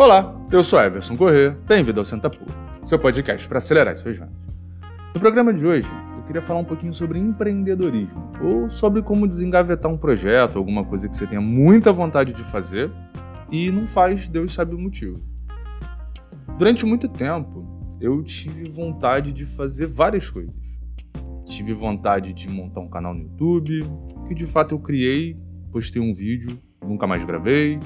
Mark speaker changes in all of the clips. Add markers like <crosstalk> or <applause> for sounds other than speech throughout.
Speaker 1: Olá, eu sou Everson Corrêa, bem-vindo ao Senta seu podcast para acelerar suas vendas. No programa de hoje, eu queria falar um pouquinho sobre empreendedorismo, ou sobre como desengavetar um projeto, alguma coisa que você tenha muita vontade de fazer e não faz, Deus sabe o motivo. Durante muito tempo, eu tive vontade de fazer várias coisas. Tive vontade de montar um canal no YouTube, que de fato eu criei, postei um vídeo, nunca mais gravei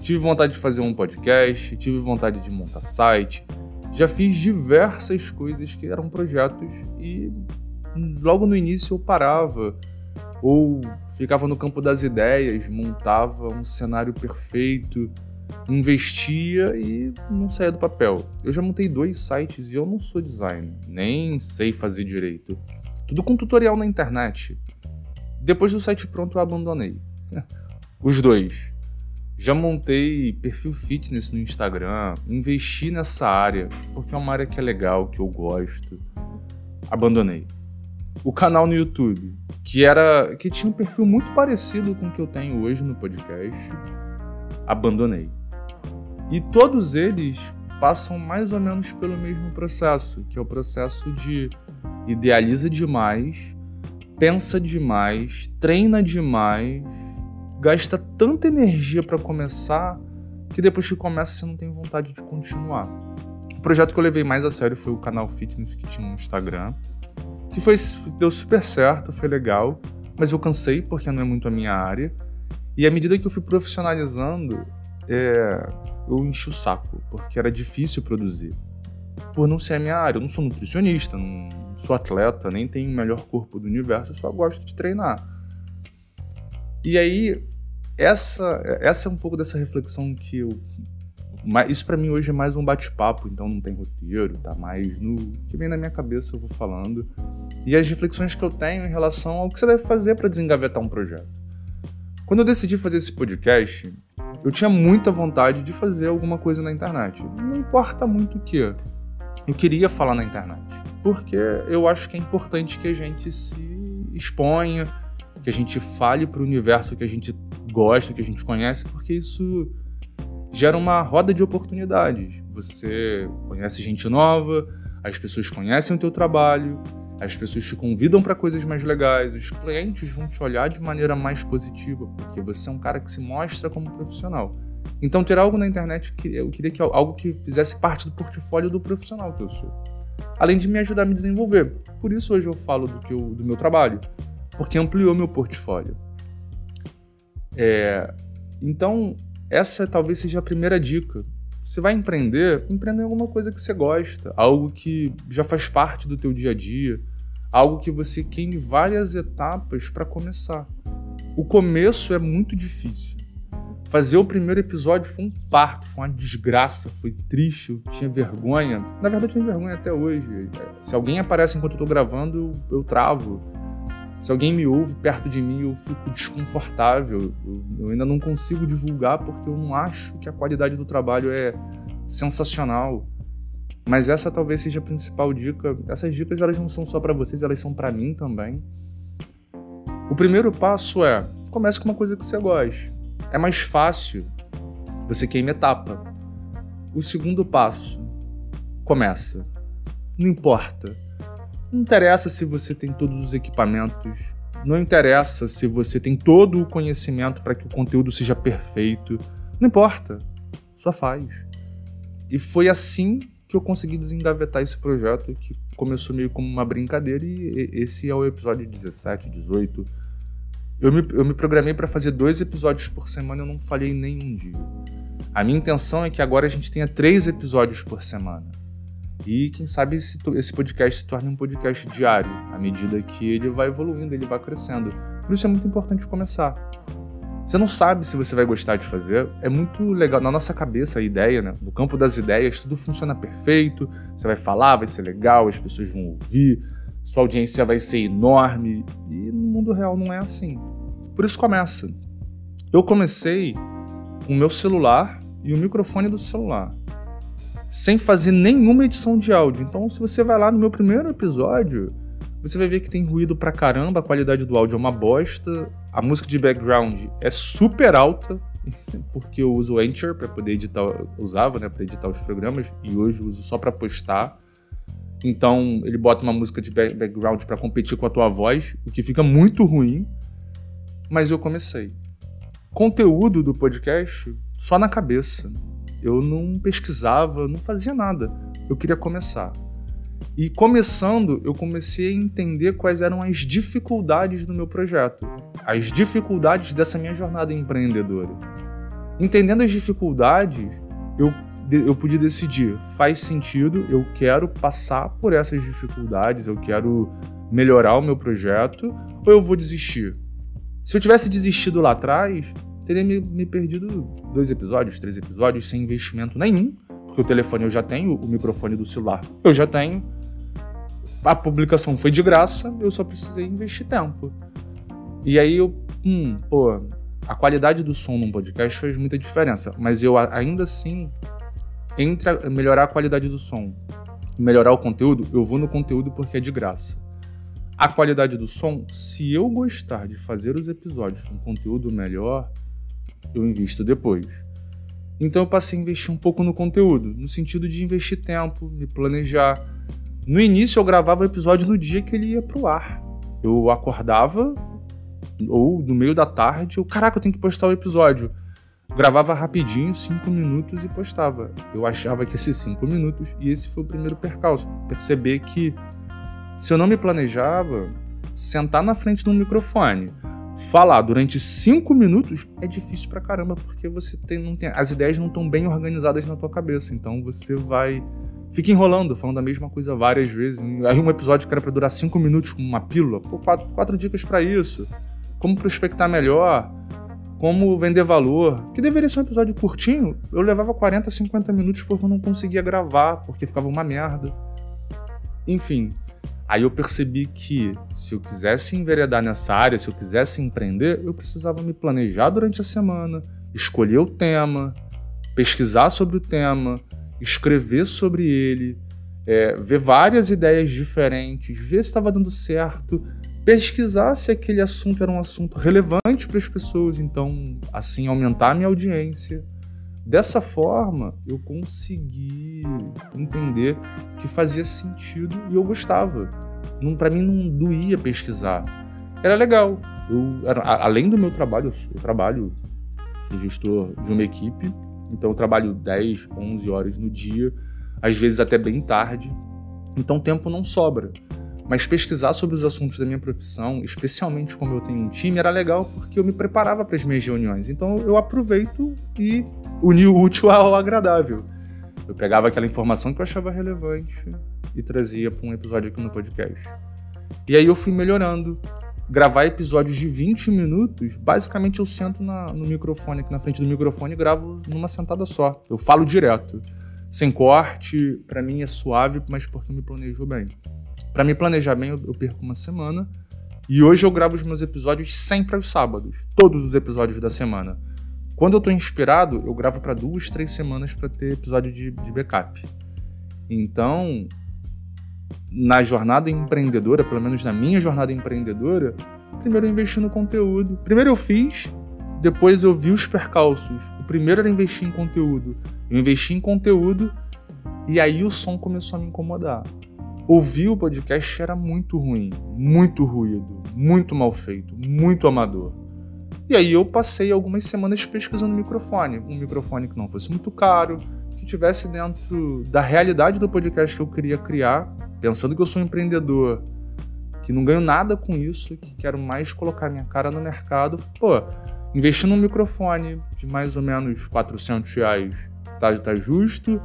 Speaker 1: Tive vontade de fazer um podcast, tive vontade de montar site, já fiz diversas coisas que eram projetos e logo no início eu parava ou ficava no campo das ideias, montava um cenário perfeito, investia e não saía do papel. Eu já montei dois sites e eu não sou designer, nem sei fazer direito. Tudo com tutorial na internet. Depois do site pronto eu abandonei. <laughs> Os dois. Já montei perfil fitness no Instagram, investi nessa área, porque é uma área que é legal, que eu gosto. Abandonei. O canal no YouTube, que era que tinha um perfil muito parecido com o que eu tenho hoje no podcast, abandonei. E todos eles passam mais ou menos pelo mesmo processo, que é o processo de idealiza demais, pensa demais, treina demais gasta tanta energia para começar que depois que começa você não tem vontade de continuar. O projeto que eu levei mais a sério foi o canal Fitness que tinha no Instagram, que foi deu super certo, foi legal, mas eu cansei porque não é muito a minha área. E à medida que eu fui profissionalizando, é, eu enchi o saco, porque era difícil produzir. Por não ser a minha área, eu não sou nutricionista, não sou atleta, nem tenho o melhor corpo do universo, eu só gosto de treinar. E aí, essa, essa é um pouco dessa reflexão que eu. Isso para mim hoje é mais um bate-papo, então não tem roteiro, tá mais no que vem na minha cabeça eu vou falando. E as reflexões que eu tenho em relação ao que você deve fazer para desengavetar um projeto. Quando eu decidi fazer esse podcast, eu tinha muita vontade de fazer alguma coisa na internet. Não importa muito o que. Eu queria falar na internet. Porque eu acho que é importante que a gente se exponha, que a gente fale para o universo que a gente gosta, que a gente conhece, porque isso gera uma roda de oportunidades. Você conhece gente nova, as pessoas conhecem o teu trabalho, as pessoas te convidam para coisas mais legais, os clientes vão te olhar de maneira mais positiva, porque você é um cara que se mostra como profissional. Então, ter algo na internet, eu queria que algo que fizesse parte do portfólio do profissional que eu sou. Além de me ajudar a me desenvolver. Por isso hoje eu falo do, que eu, do meu trabalho porque ampliou meu portfólio. É, então, essa talvez seja a primeira dica. Você vai empreender, empreenda em alguma coisa que você gosta, algo que já faz parte do teu dia a dia, algo que você queime várias etapas para começar. O começo é muito difícil. Fazer o primeiro episódio foi um parto, foi uma desgraça, foi triste, eu tinha vergonha. Na verdade, eu tenho vergonha até hoje. Se alguém aparece enquanto eu tô gravando, eu, eu travo. Se alguém me ouve perto de mim, eu fico desconfortável. Eu, ainda não consigo divulgar porque eu não acho que a qualidade do trabalho é sensacional. Mas essa talvez seja a principal dica. Essas dicas elas não são só para vocês, elas são para mim também. O primeiro passo é comece com uma coisa que você gosta. É mais fácil. Você queima etapa. O segundo passo começa. Não importa não interessa se você tem todos os equipamentos, não interessa se você tem todo o conhecimento para que o conteúdo seja perfeito, não importa, só faz. E foi assim que eu consegui desengavetar esse projeto que começou meio como uma brincadeira e esse é o episódio 17, 18. Eu me, eu me programei para fazer dois episódios por semana e eu não falhei nenhum dia. A minha intenção é que agora a gente tenha três episódios por semana. E quem sabe esse, esse podcast se torne um podcast diário, à medida que ele vai evoluindo, ele vai crescendo. Por isso é muito importante começar. Você não sabe se você vai gostar de fazer. É muito legal. Na nossa cabeça, a ideia, né? No campo das ideias, tudo funciona perfeito. Você vai falar, vai ser legal, as pessoas vão ouvir, sua audiência vai ser enorme. E no mundo real não é assim. Por isso começa. Eu comecei com o meu celular e o microfone do celular sem fazer nenhuma edição de áudio. Então, se você vai lá no meu primeiro episódio, você vai ver que tem ruído pra caramba, a qualidade do áudio é uma bosta, a música de background é super alta, <laughs> porque eu uso o Anchor para poder editar, usava, né, para editar os programas e hoje uso só para postar. Então ele bota uma música de background para competir com a tua voz, o que fica muito ruim. Mas eu comecei. Conteúdo do podcast só na cabeça. Eu não pesquisava, não fazia nada. Eu queria começar. E começando, eu comecei a entender quais eram as dificuldades do meu projeto, as dificuldades dessa minha jornada empreendedora. Entendendo as dificuldades, eu, eu pude decidir: faz sentido, eu quero passar por essas dificuldades, eu quero melhorar o meu projeto, ou eu vou desistir? Se eu tivesse desistido lá atrás, teria me, me perdido dois episódios, três episódios sem investimento nenhum, porque o telefone eu já tenho, o microfone do celular eu já tenho, a publicação foi de graça, eu só precisei investir tempo. E aí eu, hum, pô, a qualidade do som num podcast faz muita diferença, mas eu ainda assim, entre melhorar a qualidade do som e melhorar o conteúdo, eu vou no conteúdo porque é de graça. A qualidade do som, se eu gostar de fazer os episódios com conteúdo melhor, eu invisto depois. Então eu passei a investir um pouco no conteúdo, no sentido de investir tempo, me planejar. No início eu gravava o episódio no dia que ele ia pro ar. Eu acordava, ou no meio da tarde, eu, caraca, eu tenho que postar o episódio. Gravava rapidinho, cinco minutos e postava. Eu achava que esses cinco minutos, e esse foi o primeiro percalço. Perceber que se eu não me planejava, sentar na frente de um microfone, falar durante cinco minutos é difícil pra caramba, porque você tem, não tem, as ideias não estão bem organizadas na tua cabeça. Então você vai. Fica enrolando, falando a mesma coisa várias vezes. Aí um episódio que era pra durar cinco minutos com uma pílula, pô, quatro, quatro dicas para isso. Como prospectar melhor, como vender valor. Que deveria ser um episódio curtinho, eu levava 40, 50 minutos porque eu não conseguia gravar, porque ficava uma merda. Enfim, Aí eu percebi que se eu quisesse enveredar nessa área, se eu quisesse empreender, eu precisava me planejar durante a semana, escolher o tema, pesquisar sobre o tema, escrever sobre ele, é, ver várias ideias diferentes, ver se estava dando certo, pesquisar se aquele assunto era um assunto relevante para as pessoas, então assim aumentar a minha audiência. Dessa forma, eu consegui entender que fazia sentido e eu gostava. Para mim não doía pesquisar. Era legal. Eu, era, além do meu trabalho, eu trabalho, sou gestor de uma equipe, então eu trabalho 10, 11 horas no dia, às vezes até bem tarde. Então tempo não sobra. Mas pesquisar sobre os assuntos da minha profissão, especialmente como eu tenho um time, era legal porque eu me preparava para as minhas reuniões. Então eu aproveito e uni o útil ao agradável. Eu pegava aquela informação que eu achava relevante e trazia para um episódio aqui no podcast. E aí eu fui melhorando. Gravar episódios de 20 minutos, basicamente eu sento na, no microfone, aqui na frente do microfone e gravo numa sentada só. Eu falo direto. Sem corte, para mim é suave, mas porque eu me planejo bem. Para me planejar bem, eu, eu perco uma semana. E hoje eu gravo os meus episódios sempre aos sábados. Todos os episódios da semana. Quando eu tô inspirado, eu gravo para duas, três semanas para ter episódio de, de backup. Então, na jornada empreendedora, pelo menos na minha jornada empreendedora, primeiro eu investi no conteúdo. Primeiro eu fiz, depois eu vi os percalços. O primeiro era investir em conteúdo. Eu investi em conteúdo e aí o som começou a me incomodar. Ouvir o podcast era muito ruim, muito ruído, muito mal feito, muito amador. E aí eu passei algumas semanas pesquisando microfone. Um microfone que não fosse muito caro, que tivesse dentro da realidade do podcast que eu queria criar, pensando que eu sou um empreendedor, que não ganho nada com isso, que quero mais colocar minha cara no mercado. Pô, investir num microfone de mais ou menos 400 reais tá, tá justo,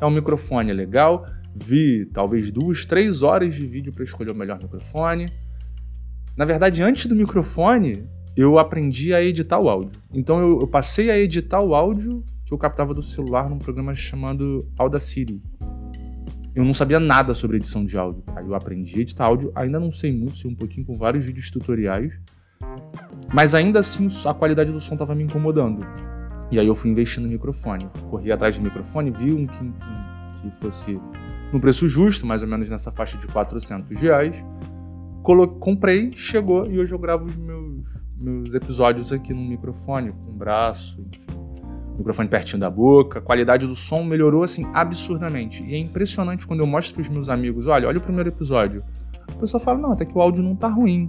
Speaker 1: é um microfone legal. Vi talvez duas, três horas de vídeo para escolher o melhor microfone. Na verdade, antes do microfone, eu aprendi a editar o áudio. Então eu, eu, passei a editar o áudio que eu captava do celular num programa chamado Audacity. Eu não sabia nada sobre edição de áudio. Aí eu aprendi a editar áudio, ainda não sei muito, sei um pouquinho com vários vídeos tutoriais. Mas ainda assim a qualidade do som estava me incomodando. E aí eu fui investir no microfone. Corri atrás do microfone, vi um que, que, fosse no preço justo, mais ou menos nessa faixa de 400 reais. Colo comprei, chegou e hoje eu gravo meus episódios aqui no microfone, com o braço, enfim, microfone pertinho da boca. A qualidade do som melhorou assim absurdamente. E é impressionante quando eu mostro para os meus amigos: olha, olha o primeiro episódio. A pessoa fala: não, até que o áudio não tá ruim.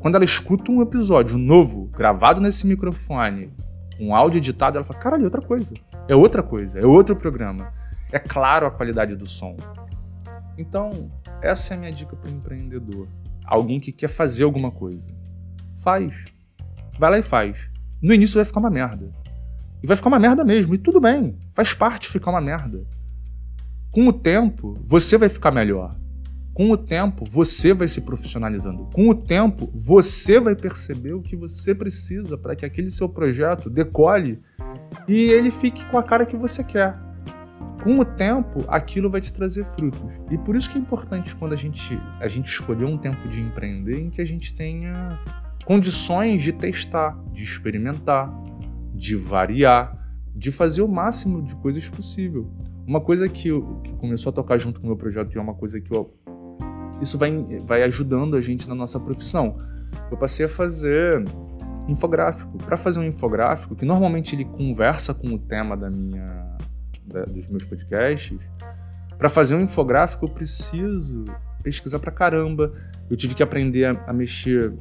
Speaker 1: Quando ela escuta um episódio novo, gravado nesse microfone, com áudio editado, ela fala: caralho, é outra coisa. É outra coisa, é outro programa. É claro a qualidade do som. Então, essa é a minha dica para o empreendedor. Alguém que quer fazer alguma coisa. Faz. Vai lá e faz. No início vai ficar uma merda. E vai ficar uma merda mesmo. E tudo bem. Faz parte ficar uma merda. Com o tempo, você vai ficar melhor. Com o tempo, você vai se profissionalizando. Com o tempo, você vai perceber o que você precisa para que aquele seu projeto decole e ele fique com a cara que você quer. Com o tempo, aquilo vai te trazer frutos. E por isso que é importante quando a gente, a gente escolher um tempo de empreender em que a gente tenha condições de testar, de experimentar, de variar, de fazer o máximo de coisas possível. Uma coisa que, eu, que começou a tocar junto com o meu projeto e é uma coisa que eu, isso vai, vai ajudando a gente na nossa profissão. Eu passei a fazer infográfico. Para fazer um infográfico, que normalmente ele conversa com o tema da minha, da, dos meus podcasts, para fazer um infográfico eu preciso pesquisar pra caramba. Eu tive que aprender a, a mexer.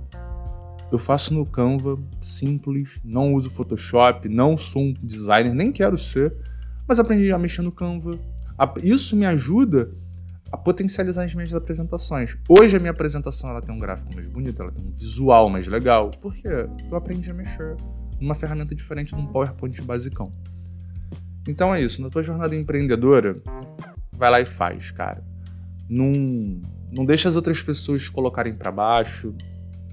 Speaker 1: Eu faço no Canva, simples, não uso Photoshop, não sou um designer, nem quero ser, mas aprendi a mexer no Canva. Isso me ajuda a potencializar as minhas apresentações. Hoje a minha apresentação ela tem um gráfico mais bonito, ela tem um visual mais legal, porque eu aprendi a mexer numa ferramenta diferente de um PowerPoint basicão. Então é isso, na tua jornada empreendedora, vai lá e faz, cara. Não, não deixa as outras pessoas colocarem para baixo,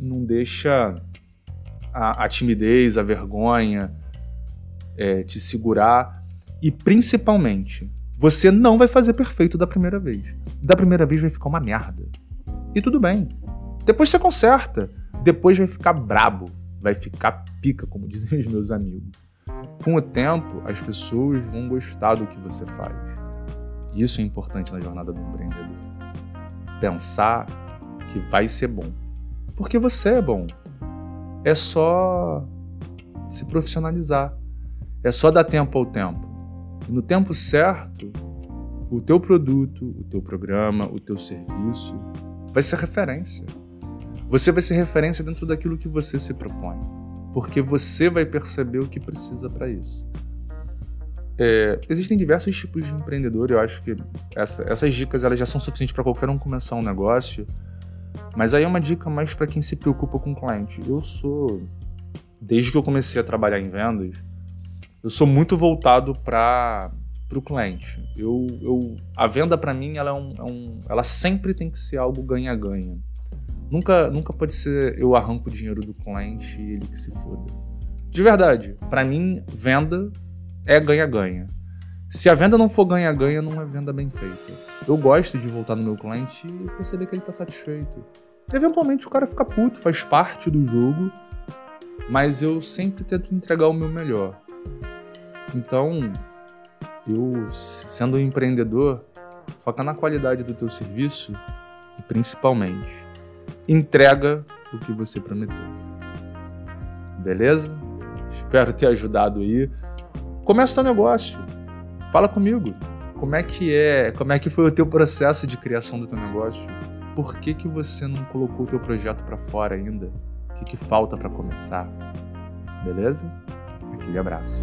Speaker 1: não deixa a, a timidez, a vergonha é, te segurar e principalmente você não vai fazer perfeito da primeira vez. Da primeira vez vai ficar uma merda. E tudo bem. Depois você conserta. Depois vai ficar brabo. Vai ficar pica, como <laughs> dizem os meus amigos. Com o tempo, as pessoas vão gostar do que você faz. Isso é importante na jornada do empreendedor. Pensar que vai ser bom. Porque você é bom. É só se profissionalizar. É só dar tempo ao tempo. E no tempo certo, o teu produto, o teu programa, o teu serviço vai ser referência. Você vai ser referência dentro daquilo que você se propõe, porque você vai perceber o que precisa para isso. É, existem diversos tipos de empreendedor. Eu acho que essa, essas dicas elas já são suficientes para qualquer um começar um negócio. Mas aí é uma dica mais para quem se preocupa com o cliente. Eu sou, desde que eu comecei a trabalhar em vendas, eu sou muito voltado para o cliente. Eu, eu, a venda para mim ela, é um, é um, ela sempre tem que ser algo ganha-ganha. Nunca, nunca pode ser eu arranco o dinheiro do cliente e ele que se foda. De verdade, para mim, venda é ganha-ganha. Se a venda não for ganha-ganha, não é venda bem feita. Eu gosto de voltar no meu cliente e perceber que ele está satisfeito. Eventualmente o cara fica puto, faz parte do jogo, mas eu sempre tento entregar o meu melhor. Então, eu, sendo um empreendedor, foca na qualidade do teu serviço e principalmente entrega o que você prometeu. Beleza? Espero ter ajudado aí. Começa teu negócio. Fala comigo. Como é que é? Como é que foi o teu processo de criação do teu negócio? Por que que você não colocou o teu projeto para fora ainda? O que, que falta para começar? Beleza? Aquele abraço.